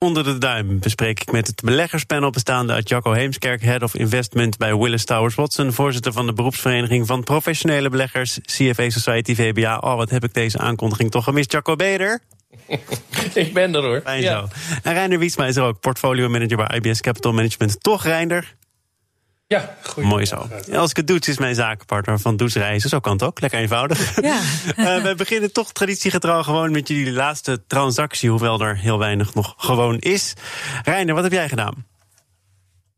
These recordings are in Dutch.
Onder de duim bespreek ik met het beleggerspanel bestaande uit Jacco Heemskerk, Head of Investment bij Willis Towers Watson, voorzitter van de beroepsvereniging van professionele beleggers, CFA Society VBA. Oh, wat heb ik deze aankondiging toch gemist, Jacco Beder? ik ben er hoor. Fijn zo. En Reiner Wiesma is er ook, portfolio manager bij IBS Capital Management. Toch, Reinder? Ja, goed. Mooi zo. als ik het doe, is mijn zakenpartner van Does Reizen. Zo kan het ook, lekker eenvoudig. Ja. uh, we beginnen toch traditiegetrouw gewoon met jullie laatste transactie, hoewel er heel weinig nog gewoon is. Reiner, wat heb jij gedaan?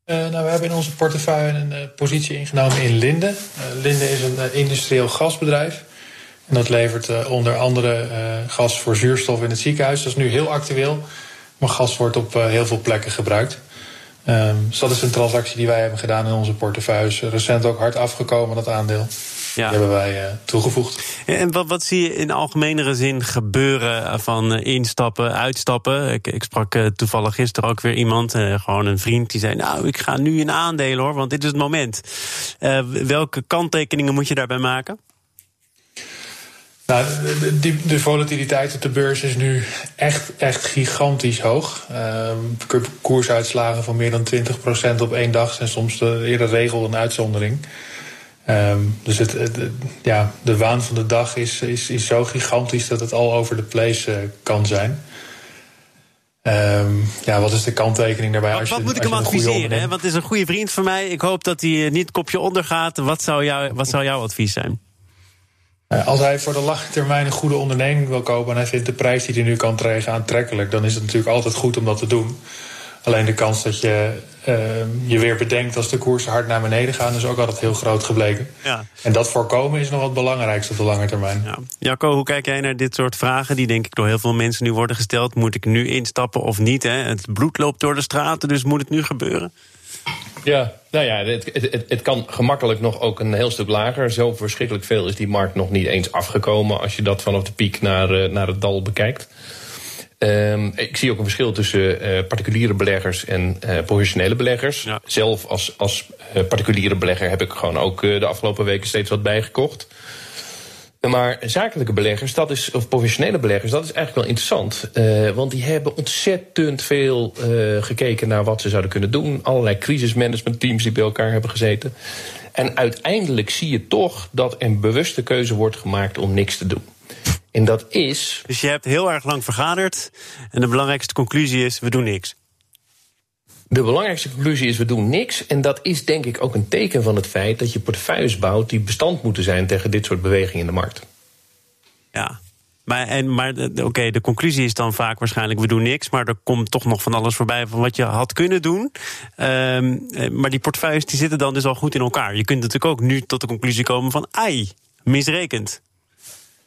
Uh, nou, we hebben in onze portefeuille een uh, positie ingenomen in Linde. Linde is een industrieel gasbedrijf. En dat levert onder andere gas voor zuurstof in het ziekenhuis. Dat is nu heel actueel. Maar gas wordt op heel veel plekken gebruikt. Um, dus dat is een transactie die wij hebben gedaan in onze portefeuille. Recent ook hard afgekomen, dat aandeel. Ja. Die hebben wij uh, toegevoegd. En wat, wat zie je in algemenere zin gebeuren van uh, instappen, uitstappen? Ik, ik sprak uh, toevallig gisteren ook weer iemand, gewoon een vriend, die zei: Nou, ik ga nu in aandelen hoor, want dit is het moment. welke kanttekeningen moet je daarbij maken? Nou, de, de, volatiliteit op de beurs is nu echt, echt gigantisch hoog. Uh, koersuitslagen van meer dan 20% op één dag zijn soms de, eerder regel dan uitzondering. Um, dus het, het, ja, de waan van de dag is, is, is zo gigantisch dat het al over de place uh, kan zijn. Um, ja, wat is de kanttekening daarbij? Wat, wat moet ik hem adviseren? Hè? Want het is een goede vriend van mij. Ik hoop dat hij niet kopje ondergaat. Wat zou, jou, wat zou jouw advies zijn? Eh, als hij voor de lange termijn een goede onderneming wil kopen en hij vindt de prijs die hij nu kan krijgen aantrekkelijk, dan is het natuurlijk altijd goed om dat te doen. Alleen de kans dat je uh, je weer bedenkt als de koersen hard naar beneden gaan, is ook altijd heel groot gebleken. Ja. En dat voorkomen is nog wat belangrijkste op de lange termijn. Ja. Jacco, hoe kijk jij naar dit soort vragen die denk ik door heel veel mensen nu worden gesteld? Moet ik nu instappen of niet? Hè? Het bloed loopt door de straten, dus moet het nu gebeuren? Ja, nou ja, het, het, het, kan gemakkelijk nog ook een heel stuk lager. Zo verschrikkelijk veel is die markt nog niet eens afgekomen als je dat vanaf de piek naar, uh, naar het dal bekijkt. Um, ik zie ook een verschil tussen uh, particuliere beleggers en uh, professionele beleggers. Ja. Zelf als, als particuliere belegger heb ik gewoon ook de afgelopen weken steeds wat bijgekocht. Maar zakelijke beleggers, dat is, of professionele beleggers, dat is eigenlijk wel interessant. Uh, want die hebben ontzettend veel uh, gekeken naar wat ze zouden kunnen doen. Allerlei crisismanagementteams die bij elkaar hebben gezeten. En uiteindelijk zie je toch dat een bewuste keuze wordt gemaakt om niks te doen. En dat is. Dus je hebt heel erg lang vergaderd. En de belangrijkste conclusie is: we doen niks. De belangrijkste conclusie is: we doen niks. En dat is denk ik ook een teken van het feit dat je portefeuilles bouwt die bestand moeten zijn tegen dit soort bewegingen in de markt. Ja. Maar, en, maar oké, de conclusie is dan vaak waarschijnlijk: we doen niks. Maar er komt toch nog van alles voorbij van wat je had kunnen doen. Um, maar die portefeuilles die zitten dan dus al goed in elkaar. Je kunt natuurlijk ook nu tot de conclusie komen van: ai, misrekend.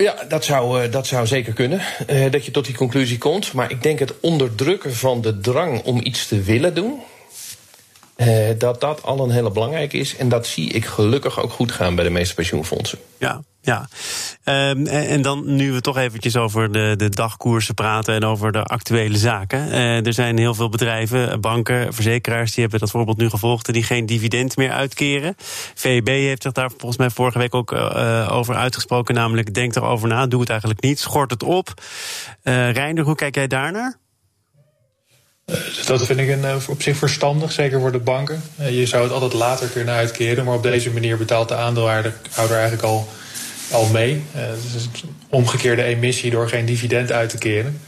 Ja, dat zou, uh, dat zou zeker kunnen. Uh, dat je tot die conclusie komt. Maar ik denk het onderdrukken van de drang om iets te willen doen. Uh, dat dat al een hele belangrijk is. En dat zie ik gelukkig ook goed gaan bij de meeste pensioenfondsen. Ja, ja. Um, en dan nu we toch eventjes over de, de dagkoersen praten en over de actuele zaken. Uh, er zijn heel veel bedrijven, banken, verzekeraars, die hebben dat voorbeeld nu gevolgd, die geen dividend meer uitkeren. VEB heeft zich daar volgens mij vorige week ook over uitgesproken, namelijk denk erover na, doe het eigenlijk niet, schort het op. Uh, Reinder, hoe kijk jij daarnaar? Dat vind ik een, op zich verstandig, zeker voor de banken. Je zou het altijd later kunnen uitkeren, maar op deze manier betaalt de aandeelhouder eigenlijk al al mee. Uh, het is een omgekeerde emissie door geen dividend uit te keren.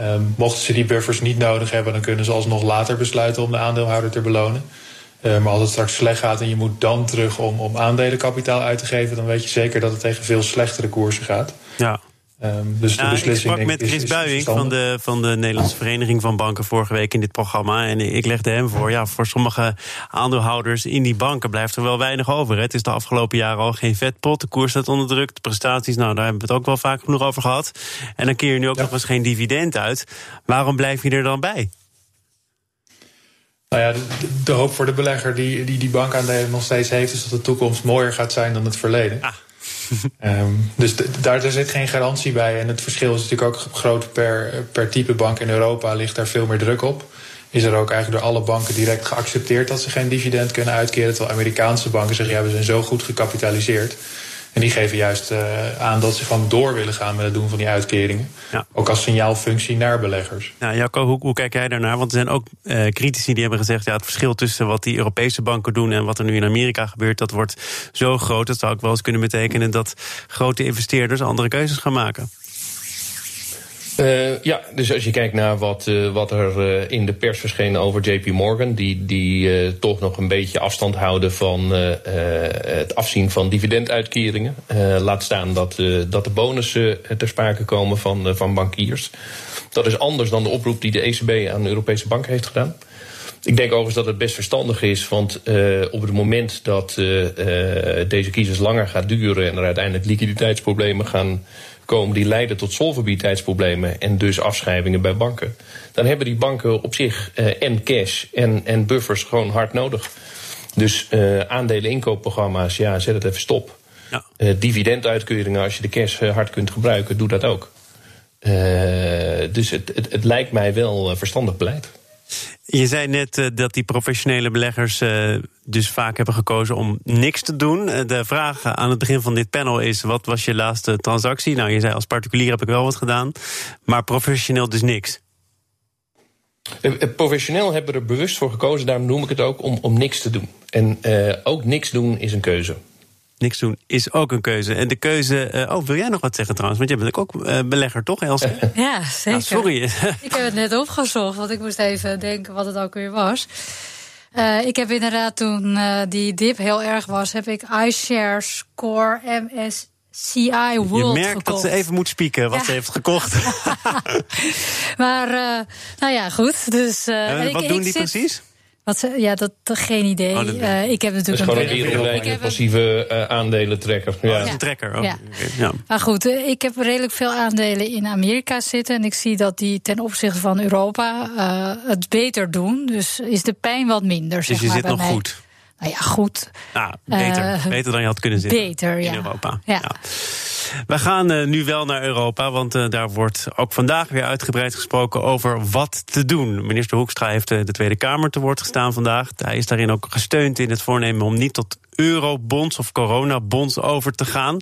Um, mochten ze die buffers niet nodig hebben, dan kunnen ze alsnog later besluiten om de aandeelhouder te belonen. Maar als het straks slecht gaat en je moet dan terug om, om aandelenkapitaal uit te geven, dan weet je zeker dat het tegen veel slechtere koersen gaat. Ja. Um, dus de beslissing, ik sprak met Chris Buijing van de, van de Nederlandse Vereniging van Banken vorige week in dit programma. En ik legde hem voor, ja, voor sommige aandeelhouders in die banken blijft er wel weinig over. Hè. Het is de afgelopen jaren al geen vetpot. De koers staat onder druk. De prestaties, nou, daar hebben we het ook wel vaak genoeg over gehad. En dan keer je nu ook nog eens geen dividend uit. Waarom blijf je er dan bij? Nou ja, de, hoop voor de belegger die, die die bankaandelen nog steeds heeft, is dat de toekomst mooier gaat zijn dan het verleden. Ah. Um, dus daar, daar zit geen garantie bij. En het verschil is natuurlijk ook groot per, per type bank in Europa, ligt daar veel meer druk op. Is er ook eigenlijk door alle banken direct geaccepteerd dat ze geen dividend kunnen uitkeren. Terwijl Amerikaanse banken zeggen, ja, we zijn zo goed gecapitaliseerd. En die geven juist uh, aan dat ze gewoon door willen gaan met het doen van die uitkeringen. Ja. Ook als signaalfunctie naar beleggers. Ja, Jacco, hoe, hoe kijk jij daarnaar? Want er zijn ook uh, critici die hebben gezegd... ja, het verschil tussen wat die Europese banken doen... en wat er nu in Amerika gebeurt, dat wordt zo groot... dat zou ook wel eens kunnen betekenen dat grote investeerders andere keuzes gaan maken. Uh, ja, dus als je kijkt naar wat, uh, wat er uh, in de pers verscheen over JP Morgan, die, die toch nog een beetje afstand houden van het afzien van dividenduitkeringen. laat staan dat, dat de bonussen ter sprake komen van, van bankiers. Dat is anders dan de oproep die de ECB aan de Europese banken heeft gedaan. Ik denk overigens dat het best verstandig is, want op het moment dat deze crisis langer gaat duren en er uiteindelijk liquiditeitsproblemen gaan komen die leiden tot solvabiliteitsproblemen en dus afschrijvingen bij banken. Dan hebben die banken op zich uh, en cash en, en buffers gewoon hard nodig. Dus uh, aandelen inkoopprogramma's, ja, zet het even stop. Ja. Uh, dividenduitkeringen, als je de cash hard kunt gebruiken, doe dat ook. dus het, het, het lijkt mij wel verstandig beleid. Je zei net uh, dat die professionele beleggers uh, dus vaak hebben gekozen om niks te doen. Uh, de vraag aan het begin van dit panel is: wat was je laatste transactie? Nou, je zei als particulier heb ik wel wat gedaan, maar professioneel dus niks. Professioneel hebben we er bewust voor gekozen, daarom noem ik het ook, om, om niks te doen. En ook niks doen is een keuze niks doen is ook een keuze. En de keuze. Uh, oh, wil jij nog wat zeggen trouwens? Want jij bent ook uh, belegger, toch, Elsie? Ja, zeker. Nou, sorry. ik heb het net opgezocht, want ik moest even denken wat het ook weer was. Uh, ik heb inderdaad toen die dip heel erg was, heb ik iShares Core MSCI World Je merkt dat ze even moet spieken wat ze heeft gekocht. maar, nou ja, goed. Dus, en wat doen die precies? Wat ze, ja, dat, geen idee. Oh, uh, ik heb natuurlijk dat is gewoon een, een passieve uh, aandelentrekker. Ja. ja. Een trekker. Ja. ja. Maar goed, uh, ik heb redelijk veel aandelen in Amerika zitten. En ik zie dat die ten opzichte van Europa het beter doen. Dus is de pijn wat minder. Dus zeg je maar, zit nog mij. goed. Nou ja, goed. Ah, beter. beter dan je had kunnen zitten. Beter, in Europa. ja. We gaan uh, nu wel naar Europa, want uh, daar wordt ook vandaag weer uitgebreid gesproken over wat te doen. Minister Hoekstra heeft de Tweede Kamer te woord gestaan vandaag. Hij is daarin ook gesteund in het voornemen om niet tot eurobonds of coronabonds over te gaan.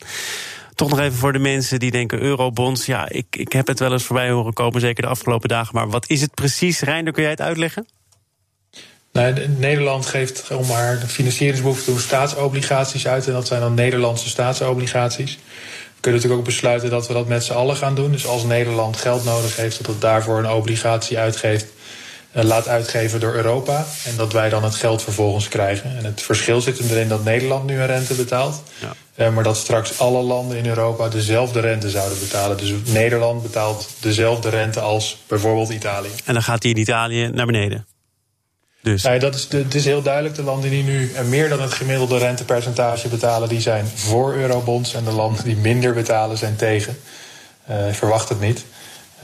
Toch nog even voor de mensen die denken eurobonds. Ja, ik, ik heb het wel eens voorbij horen komen, zeker de afgelopen dagen. Maar wat is het precies? Reinder, kun jij het uitleggen? Nou, Nederland geeft om maar de financieringsbehoefte doen staatsobligaties uit. En dat zijn dan Nederlandse staatsobligaties kunnen natuurlijk ook besluiten dat we dat met z'n allen gaan doen. Dus als Nederland geld nodig heeft, dat het daarvoor een obligatie uitgeeft, uh, laat uitgeven door Europa. En dat wij dan het geld vervolgens krijgen. En het verschil zit erin dat Nederland nu een rente betaalt. Ja. Uh, maar dat straks alle landen in Europa dezelfde rente zouden betalen. Dus Nederland betaalt dezelfde rente als bijvoorbeeld Italië. En dan gaat die in Italië naar beneden. Dus. Nee, dat is, het is heel duidelijk. De landen die nu meer dan het gemiddelde rentepercentage betalen, die zijn voor eurobonds. En de landen die minder betalen, zijn tegen. Uh, ik verwacht het niet.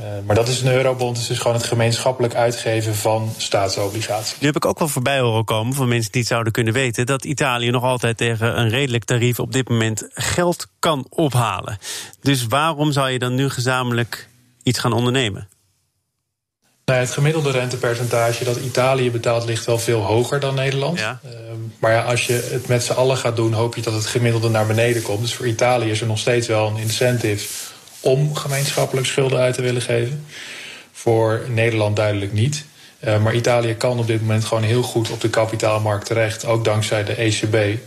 Uh, maar dat is een eurobond, het is dus gewoon het gemeenschappelijk uitgeven van staatsobligaties. Nu heb ik ook wel voorbij horen komen van mensen die het zouden kunnen weten dat Italië nog altijd tegen een redelijk tarief op dit moment geld kan ophalen. Dus waarom zou je dan nu gezamenlijk iets gaan ondernemen? Nou, het gemiddelde rentepercentage dat Italië betaalt ligt wel veel hoger dan Nederland. Ja. Uh, maar ja, als je het met z'n allen gaat doen, hoop je dat het gemiddelde naar beneden komt. Dus voor Italië is er nog steeds wel een incentive om gemeenschappelijk schulden uit te willen geven. Voor Nederland duidelijk niet. Uh, maar Italië kan op dit moment gewoon heel goed op de kapitaalmarkt terecht, ook dankzij de ECB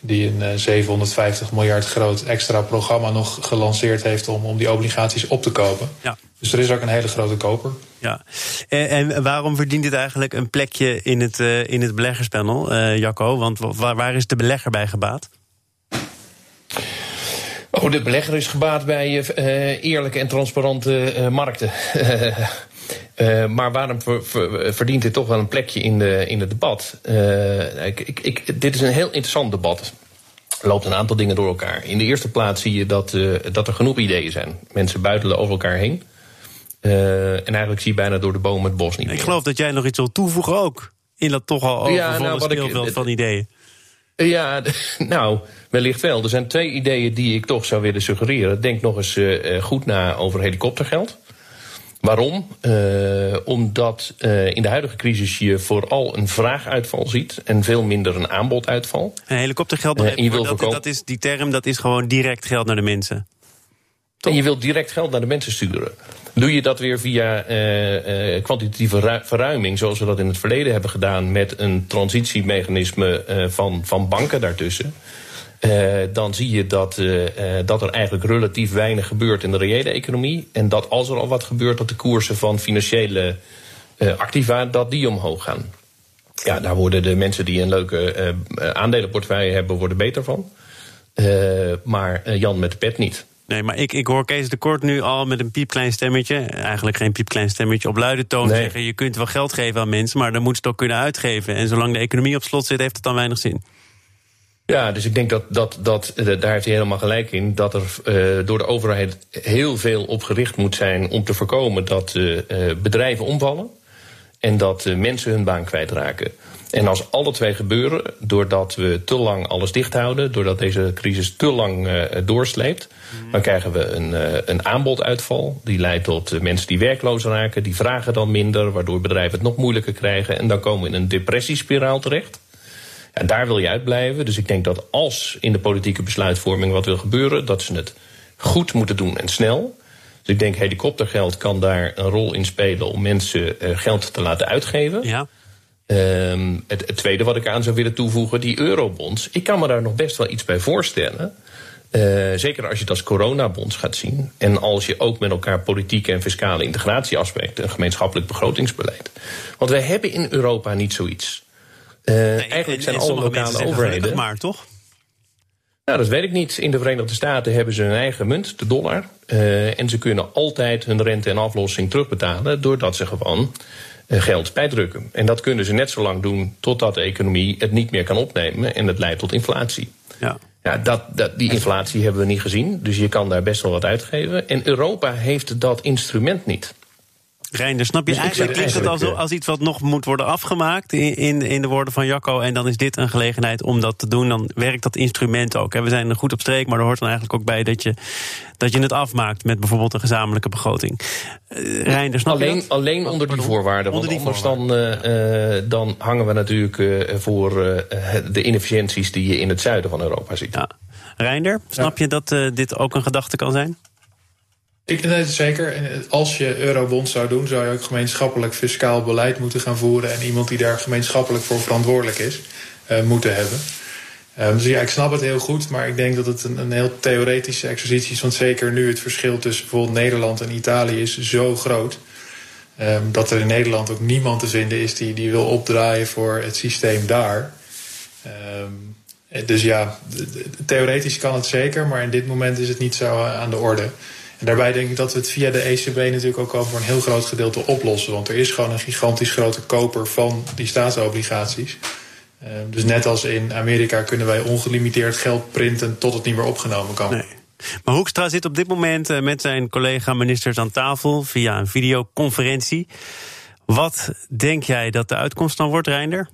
die een uh, eh, 750 miljard groot extra programma nog gelanceerd heeft om, om die obligaties op te kopen. Ja. Dus er is ook een hele grote koper. Ja. En, en waarom verdient dit eigenlijk een plekje in het, uh, in het beleggerspanel, uh, Jacco? Want waar, waar is de belegger bij gebaat? Oh, de belegger is gebaat bij uh, eerlijke en transparante uh, markten. uh, maar waarom ver, ver, verdient dit toch wel een plekje in, de, in het debat? Ik, ik, ik, dit is een heel interessant debat. Er loopt een aantal dingen door elkaar. In de eerste plaats zie je dat, dat er genoeg ideeën zijn. Mensen buitelen over elkaar heen. Uh, en eigenlijk zie je bijna door de bomen het bos niet Ik geloof dat jij nog iets wil toevoegen ook in dat toch al overvolle ja, nou, speelveld van ideeën? Ja, nou, wellicht wel. Er zijn twee ideeën die ik toch zou willen suggereren. Denk nog eens uh, goed na over helikoptergeld. Waarom? Uh, omdat uh, in de huidige crisis je vooral een vraaguitval ziet en veel minder een aanboduitval. Een helikoptergeld, uh, je wil dat, dat is die term, dat is gewoon direct geld naar de mensen. En je wilt direct geld naar de mensen sturen. Doe je dat weer via uh, uh, kwantitatieve verruiming, zoals we dat in het verleden hebben gedaan met een transitiemechanisme uh, van, van banken daartussen. Dan zie je dat, dat er eigenlijk relatief weinig gebeurt in de reële economie. En dat als er al wat gebeurt, dat de koersen van financiële activa dat die omhoog gaan. Ja, daar worden de mensen die een leuke aandelenportefeuille hebben, worden beter van. maar Jan met de pet niet. Nee, maar ik, ik hoor Kees de Kort nu al met een piepklein stemmetje... eigenlijk geen piepklein stemmetje, op luide toon zeggen... je kunt wel geld geven aan mensen, maar dan moet je het ook kunnen uitgeven. En zolang de economie op slot zit, heeft het dan weinig zin. Ja, dus ik denk dat, dat, dat eh, daar heeft hij helemaal gelijk in... dat er uh, door de overheid heel veel op gericht moet zijn... om te voorkomen dat uh, bedrijven omvallen... en dat mensen hun baan kwijtraken. En als alle twee gebeuren, doordat we te lang alles dicht houden, doordat deze crisis te lang doorsleept, mm. dan krijgen we een, een aanboduitval. Die leidt tot mensen die werkloos raken, die vragen dan minder, waardoor bedrijven het nog moeilijker krijgen. En dan komen we in een depressiespiraal terecht. En daar wil je uitblijven. Dus ik denk dat als in de politieke besluitvorming wat wil gebeuren, dat ze het goed moeten doen en snel. Dus ik denk helikoptergeld kan daar een rol in spelen om mensen geld te laten uitgeven. Ja. Um, het, het, tweede wat ik aan zou willen toevoegen, die eurobonds. Ik kan me daar nog best wel iets bij voorstellen. Uh, zeker als je het als coronabonds gaat zien. En als je ook met elkaar politieke en fiscale integratieaspecten, een gemeenschappelijk begrotingsbeleid. Want wij hebben in Europa niet zoiets. Uh, nee, eigenlijk zijn alle lokale overheden. maar toch? Nou, dat weet ik niet. In de Verenigde Staten hebben ze hun eigen munt, de dollar. Uh, en ze kunnen altijd hun rente en aflossing terugbetalen. doordat ze gewoon eh, geld bijdrukken. En dat kunnen ze net zo lang doen totdat de economie het niet meer kan opnemen en het leidt tot inflatie. Ja. Ja, dat, dat, die inflatie hebben we niet gezien, dus je kan daar best wel wat uitgeven. En Europa heeft dat instrument niet. Reinder, snap je? Dus eigenlijk klinkt het als, als iets wat nog moet worden afgemaakt in, in, in de woorden van Jacco. En dan is dit een gelegenheid om dat te doen. Dan werkt dat instrument ook. We zijn er goed op streek, maar er hoort dan eigenlijk ook bij dat je, dat je het afmaakt met bijvoorbeeld een gezamenlijke begroting. Uh, Reinder, snap alleen, je dat? Alleen onder die voorwaarden. Onder want die anders voorwaarden. Dan, uh, dan hangen we natuurlijk uh, voor de inefficiënties die je in het zuiden van Europa ziet. Ja. Reinder, snap je dat dit ook een gedachte kan zijn? Ik denk het zeker. En als je eurobond zou doen, zou je ook gemeenschappelijk fiscaal beleid moeten gaan voeren. En iemand die daar gemeenschappelijk voor verantwoordelijk is, uh, moeten hebben. Um, dus ja, ik snap het heel goed, maar ik denk dat het een, een heel theoretische exercitie is. Want zeker nu het verschil tussen bijvoorbeeld Nederland en Italië is zo groot. Um, dat er in Nederland ook niemand te vinden is die, die wil opdraaien voor het systeem daar. Um, dus ja, theoretisch kan het zeker, maar in dit moment is het niet zo aan de orde. Daarbij denk ik dat we het via de ECB natuurlijk ook al voor een heel groot gedeelte oplossen. Want er is gewoon een gigantisch grote koper van die staatsobligaties. Uh, dus net als in Amerika kunnen wij ongelimiteerd geld printen tot het niet meer opgenomen kan. Maar Hoekstra zit op dit moment eh, met zijn collega-ministers aan tafel via een videoconferentie. Wat denk jij dat de uitkomst dan wordt, Reinder?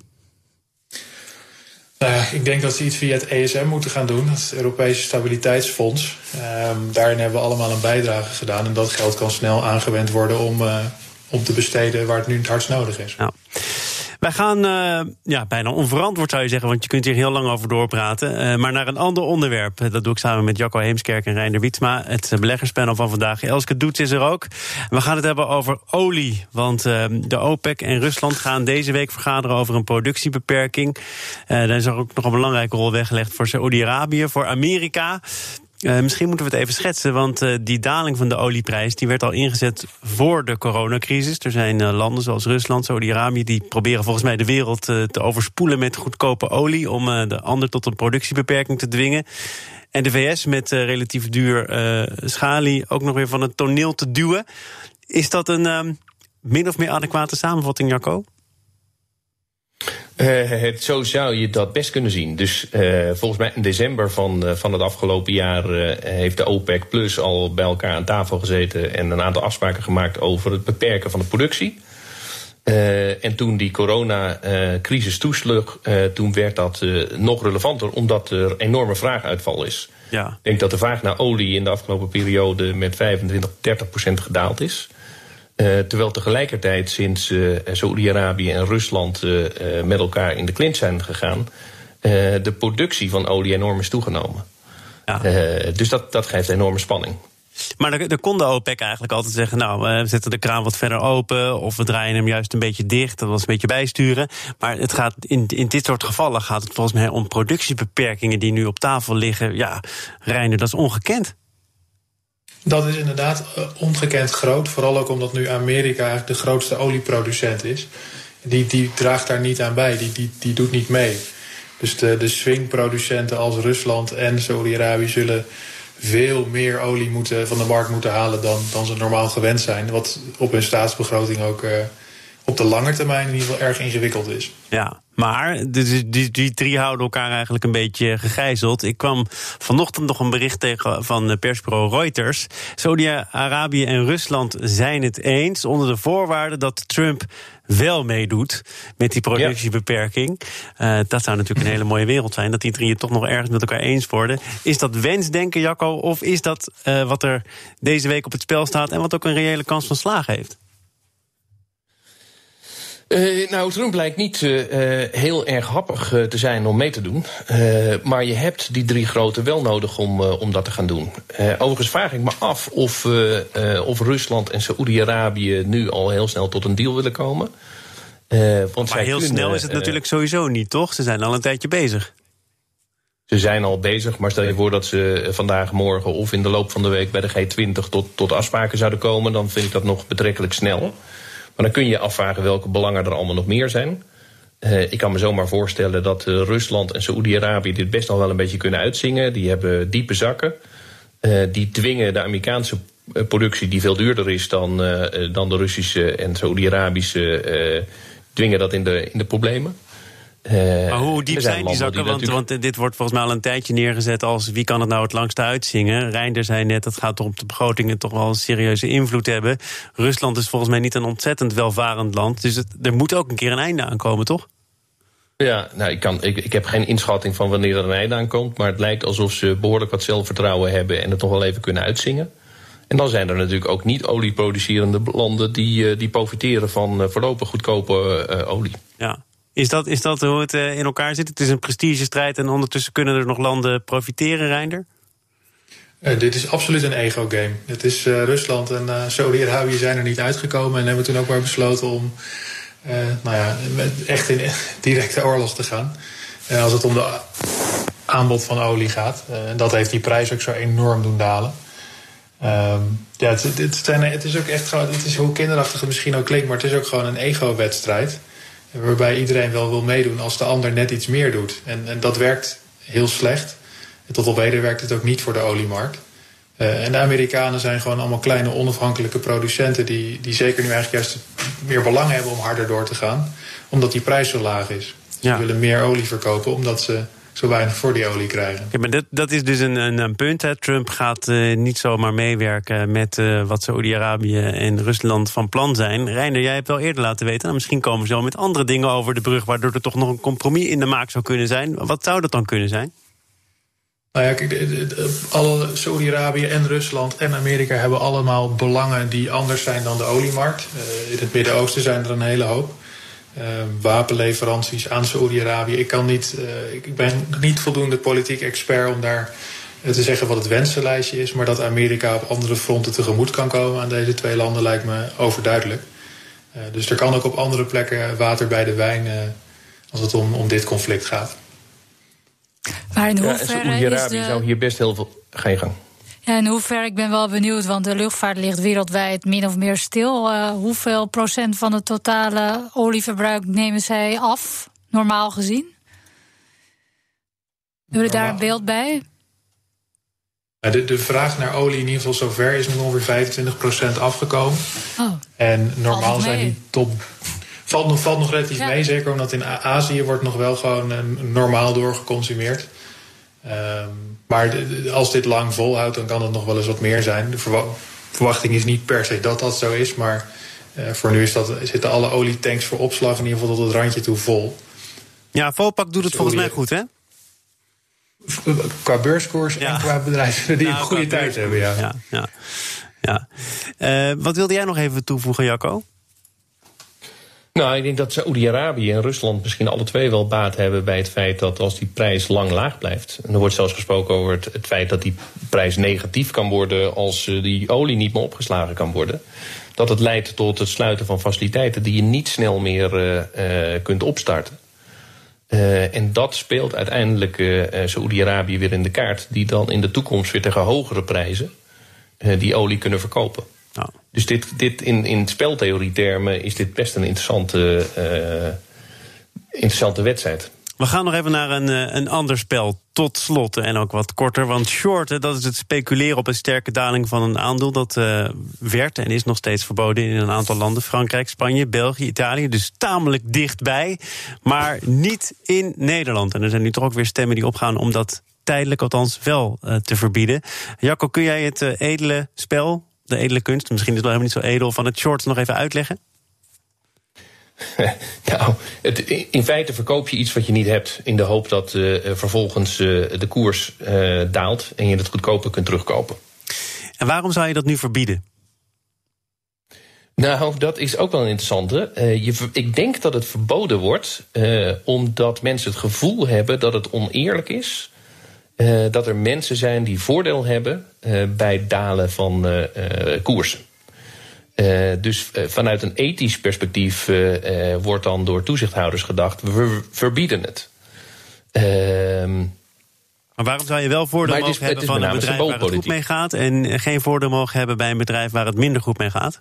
Nou ik denk dat ze iets via het ESM moeten gaan doen, het Europese Stabiliteitsfonds. Um, daarin hebben we allemaal een bijdrage gedaan. En dat geld kan snel aangewend worden om, uh, om te besteden waar het nu het hardst nodig is. Ja. Wij gaan uh, ja, bijna onverantwoord zou je zeggen, want je kunt hier heel lang over doorpraten. Uh, maar naar een ander onderwerp. Dat doe ik samen met Jacco Heemskerk en Reinder Wietsma. Het beleggerspanel van vandaag. Elske Doets is er ook. We gaan het hebben over olie. Want uh, de OPEC en Rusland gaan deze week vergaderen over een productiebeperking. daar is ook nog een belangrijke rol weggelegd voor Saoedi-Arabië, voor Amerika. Uh, misschien moeten we het even schetsen, want uh, die daling van de olieprijs die werd al ingezet voor de coronacrisis. Er zijn uh, landen zoals Rusland, Saudi-Arabië, die proberen volgens mij de wereld te overspoelen met goedkope olie om de ander tot een productiebeperking te dwingen. En de VS met relatief duur schalie ook nog weer van het toneel te duwen. Is dat een ehm, min of meer adequate samenvatting, Jacco? Uh, zo zou je dat best kunnen zien. Dus uh, volgens mij in december van, uh, van het afgelopen jaar heeft de OPEC Plus al bij elkaar aan tafel gezeten en een aantal afspraken gemaakt over het beperken van de productie. En toen die coronacrisis toesloeg, uh, toen werd dat nog relevanter, omdat er enorme vraaguitval is. Ja. Ik denk dat de vraag naar olie in de afgelopen periode met 25, 30 procent gedaald is. Terwijl tegelijkertijd sinds Saoedi-Arabië en Rusland met elkaar in de klint zijn gegaan, de productie van olie enorm is toegenomen. Ja. dus dat, dat geeft enorme spanning. Maar dan kon de OPEC eigenlijk altijd zeggen: Nou, we zetten de kraan wat verder open. Of we draaien hem juist een beetje dicht. Dat was een beetje bijsturen. Maar het gaat in, in dit soort gevallen gaat het volgens mij om productiebeperkingen die nu op tafel liggen. Ja, Reiner, dat is ongekend. Dat is inderdaad eh, ongekend groot. Vooral ook omdat nu Amerika de grootste olieproducent is. Die, die draagt daar niet aan bij. Die, die, die doet niet mee. Dus de, de swingproducenten als Rusland en Saudi-Arabië zullen veel meer olie moeten, van de markt moeten halen dan, dan ze normaal gewend zijn. Wat op hun staatsbegroting ook uh, op de lange termijn in ieder geval erg ingewikkeld is. Ja, maar die, die, die drie houden elkaar eigenlijk een beetje gegijzeld. Ik kwam vanochtend nog een bericht tegen van persbureau Reuters. Saudi-Arabië en Rusland zijn het eens onder de voorwaarde dat Trump wel meedoet met die productiebeperking. Uh, dat zou natuurlijk een hele mooie wereld zijn. Dat die drieën toch nog ergens met elkaar eens worden. Is dat wensdenken, Jacco? Of is dat uh, wat er deze week op het spel staat en wat ook een reële kans van slagen heeft? Uh, nou, Trump lijkt niet uh, heel erg happig uh, te zijn om mee te doen. maar je hebt die drie grote wel nodig om, om dat te gaan doen. overigens vraag ik me af of, of Rusland en Saoedi-Arabië nu al heel snel tot een deal willen komen. want maar heel snel is het natuurlijk sowieso niet, toch? Ze zijn al een tijdje bezig. Ze zijn al bezig, maar stel je voor dat ze vandaag, morgen of in de loop van de week bij de G20 tot, tot afspraken zouden komen, dan vind ik dat nog betrekkelijk snel. Maar dan kun je afvragen welke belangen er allemaal nog meer zijn. Uh, ik kan me zomaar voorstellen dat uh, Rusland en Saoedi-Arabië dit best al wel een beetje kunnen uitzingen. Die hebben diepe zakken. Uh, die dwingen de Amerikaanse productie, die veel duurder is dan, dan de Russische en Saoedi-Arabische, dwingen dat in de, in de problemen. Uh, maar hoe diep zijn die zakken? want, want, dit wordt volgens mij al een tijdje neergezet als wie kan het nou het langste uitzingen. Reinder zei net, dat gaat op de begrotingen toch wel een serieuze invloed hebben. Rusland is volgens mij niet een ontzettend welvarend land. Dus het, er moet ook een keer een einde aankomen, toch? Ja, nou, ik, kan, ik, ik heb geen inschatting van wanneer er een einde aankomt. Maar het lijkt alsof ze behoorlijk wat zelfvertrouwen hebben en het toch wel even kunnen uitzingen. En dan zijn er natuurlijk ook niet olieproducerende landen die, eh, die profiteren van uh, voorlopig goedkope uh, olie. Ja, is dat, is dat hoe het eh, in elkaar zit? Het is een prestigestrijd en ondertussen kunnen er nog landen profiteren, Reinder? Uh, dit is absoluut een ego-game. Het is uh, Rusland en uh, Saudi-Arabië zijn er niet uitgekomen en hebben toen ook maar besloten om nou ja, echt in directe oorlog te gaan. En als het om de aanbod van olie gaat, en dat heeft die prijs ook zo enorm doen dalen. Um, ja, het, het, het, is ook echt gewoon, het is hoe kinderachtig het misschien ook klinkt, maar het is ook gewoon een ego-wedstrijd. Waarbij iedereen wel wil meedoen als de ander net iets meer doet. En, en dat werkt heel slecht. En tot op heden werkt het ook niet voor de oliemarkt. Uh, en de Amerikanen zijn gewoon allemaal kleine onafhankelijke producenten... die, die zeker nu eigenlijk juist meer belang hebben om harder door te gaan. Omdat die prijs zo laag is. Ze willen meer olie verkopen omdat ze zo weinig voor die olie krijgen. Ja, maar dat, dat is dus een, een, een punt. Hè. Trump gaat uh, niet zomaar meewerken met uh, wat Saudi-Arabië en Rusland van plan zijn. Reiner, jij hebt wel eerder laten weten, nou, misschien komen ze wel met andere dingen over de brug, waardoor er toch nog een compromis in de maak zou kunnen zijn. Wat zou dat dan kunnen zijn? Nou ja, kijk, alle Saudi-Arabië en Rusland en Amerika hebben allemaal belangen die anders zijn dan de oliemarkt. Uh, in het Midden-Oosten zijn er een hele hoop. Uh, wapenleveranties aan Saoedi-Arabië. Ik, kan niet, uh, ik ben niet voldoende politiek expert om daar uh, te zeggen wat het wensenlijstje is. Maar dat Amerika op andere fronten tegemoet kan komen aan deze twee landen lijkt me overduidelijk. dus er kan ook op andere plekken water bij de wijn als het om, om dit conflict gaat. Maar in hoeverre ja, Saoedi-Arabië de... zou hier best heel veel... Ga je gang. Ja, in hoeverre, ik ben wel benieuwd, want de luchtvaart ligt wereldwijd min of meer stil. Uh, hoeveel procent van het totale olieverbruik nemen zij af, normaal gezien? Hebben we daar een beeld bij? De, de vraag naar olie in ieder geval zover is nu ongeveer 25% afgekomen. Oh. En normaal zijn die top. Valt nog, valt nog relatief mee, zeker omdat in Azië wordt nog wel gewoon normaal doorgeconsumeerd. Um, maar als dit lang volhoudt, dan kan het nog wel eens wat meer zijn. De verwachting is niet per se dat dat zo is, maar voor nu is dat, zitten alle olietanks voor opslag in ieder geval tot het randje toe vol. Ja, Vopak doet het volgens mij goed, hè? Qua beurskoers en qua bedrijven die een goede tijd hebben, ja. ja, ja, ja. Uh, wat wilde jij nog even toevoegen, Jacco? Nou, ik denk dat Saoedi-Arabië en Rusland misschien alle twee wel baat hebben bij het feit dat als die prijs lang laag blijft. En er wordt zelfs gesproken over het, feit dat die prijs negatief kan worden als die olie niet meer opgeslagen kan worden. Dat het leidt tot het sluiten van faciliteiten die je niet snel meer uh, uh, kunt opstarten. Uh, en dat speelt uiteindelijk Saoedi-Arabië weer in de kaart, die dan in de toekomst weer tegen hogere prijzen die olie kunnen verkopen. Nou. Dus dit, dit in, in speltheorie-termen is dit best een interessante, interessante wedstrijd. We gaan nog even naar een, een ander spel tot slot en ook wat korter. Want shorten, dat is het speculeren op een sterke daling van een aandeel. Dat uh, werd en is nog steeds verboden in een aantal landen. Frankrijk, Spanje, België, Italië. Dus tamelijk dichtbij. Maar niet in Nederland. En er zijn nu toch ook weer stemmen die opgaan om dat tijdelijk althans wel uh, te verbieden. Jacco, kun jij het edele spel, de edele kunst, misschien is het wel helemaal niet zo edel, van het shorts nog even uitleggen? nou, het, in feite verkoop je iets wat je niet hebt. In de hoop dat uh, vervolgens uh, de koers uh, daalt en je het goedkoper kunt terugkopen. En waarom zou je dat nu verbieden? Nou, dat is ook wel een interessante. je, ik denk dat het verboden wordt omdat mensen het gevoel hebben dat het oneerlijk is. Dat er mensen zijn die voordeel hebben bij het dalen van koersen. Uh, dus uh, vanuit een ethisch perspectief uh, wordt dan door toezichthouders gedacht: we verbieden het. Ehm, maar waarom zou je wel voordeel mogen hebben van een bedrijf waar het goed mee gaat en geen voordeel mogen hebben bij een bedrijf waar het minder goed mee gaat?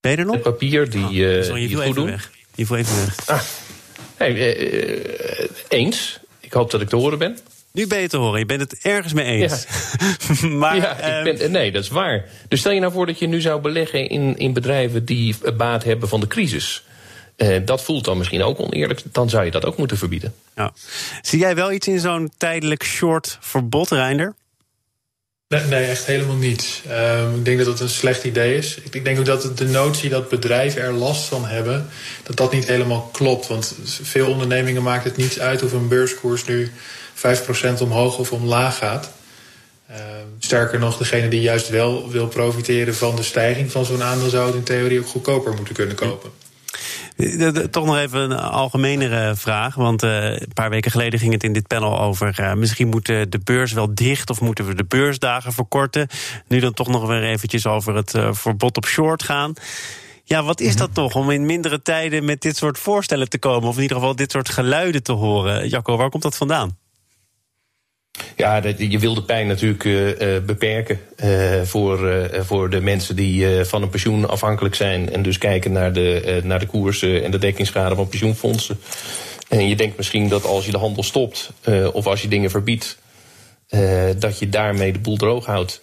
Ben je er nog? Het papier die, oh, die goed doen. Weg. Je viel even weg. Ah. Hey, eens. Ik hoop dat ik te horen ben. Nu ben je te horen, je bent het ergens mee eens. Ja. maar, ja, ik ben, nee, dat is waar. Dus stel je nou voor dat je nu zou beleggen in, in bedrijven die baat hebben van de crisis. Uh, dat voelt dan misschien ook oneerlijk. Dan zou je dat ook moeten verbieden. Ja. Zie jij wel iets in zo'n tijdelijk short verbod, Reinder? Nee, nee, echt helemaal niet. Um, ik denk dat het een slecht idee is. Ik, ik denk ook dat de notie dat bedrijven er last van hebben, dat dat niet helemaal klopt. Want veel ondernemingen maakt het niet uit of een beurskoers nu 5% omhoog of omlaag gaat. Uh, sterker nog, degene die juist wel wil profiteren van de stijging van zo'n aandeel, zou het in theorie ook goedkoper moeten kunnen kopen. Toch nog even een algemenere vraag. Want uh, een paar weken geleden ging het in dit panel over. Misschien moet de beurs wel dicht of moeten we de beursdagen verkorten. Nu dan toch nog weer eventjes over het verbod op short gaan. Ja, wat is mhm. dat toch om in mindere tijden met dit soort voorstellen te komen? Of in ieder geval dit soort geluiden te horen? Jacco, waar komt dat vandaan? Ja, je wil de pijn natuurlijk uh, beperken uh, voor, voor de mensen die van een pensioen afhankelijk zijn en dus kijken naar de, naar de koersen en de dekkingsschade van pensioenfondsen. En je denkt misschien dat als je de handel stopt of als je dingen verbiedt, dat je daarmee de boel droog houdt.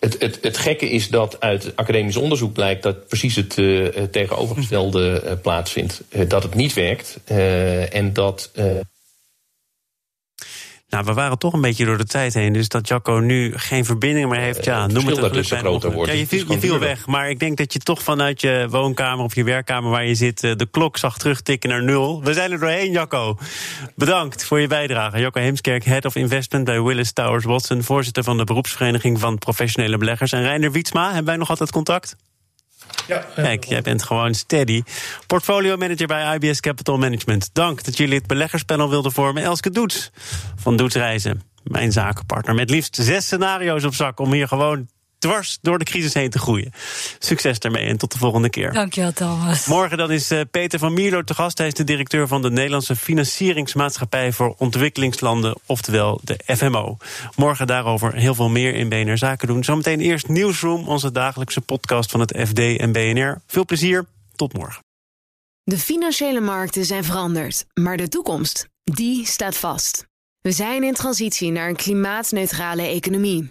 Het, het, het gekke is dat uit academisch onderzoek blijkt dat precies het tegenovergestelde plaatsvindt. dat het niet werkt en dat nou, we waren toch een beetje door de tijd heen. Dus dat Jacco nu geen verbinding meer heeft, ja, noem het een dus groter wordt. Ja, je viel, je viel weg. Maar ik denk dat je toch vanuit je woonkamer of je werkkamer waar je zit... Eh, de klok zag terugtikken naar nul. We zijn er doorheen, Jacco. Bedankt voor je bijdrage. Jacco Heemskerk, Head of Investment bij Willis Towers Watson... voorzitter van de beroepsvereniging van professionele beleggers. En Reiner Wietsma, hebben wij nog altijd contact? Ja, Kijk, jij bent gewoon steady. Portfolio manager bij IBS Capital Management. Dank dat jullie het beleggerspanel wilden vormen. Elske Doets van Doets Reizen, mijn zakenpartner. Met liefst zes scenario's op zak om hier gewoon dwars door de crisis heen te groeien. Succes daarmee en tot de volgende keer. Dankjewel, Thomas. Morgen dan is uh, Peter van Mierlo te gast. Hij is de directeur van de Nederlandse Financieringsmaatschappij voor Ontwikkelingslanden, oftewel de FMO. Morgen daarover heel veel meer in BNR Zaken doen. Zometeen eerst Nieuwsroom, onze dagelijkse podcast van het FD en BNR. Veel plezier, tot morgen. De financiële markten zijn veranderd, maar de toekomst, die staat vast. We zijn in transitie naar een klimaatneutrale economie.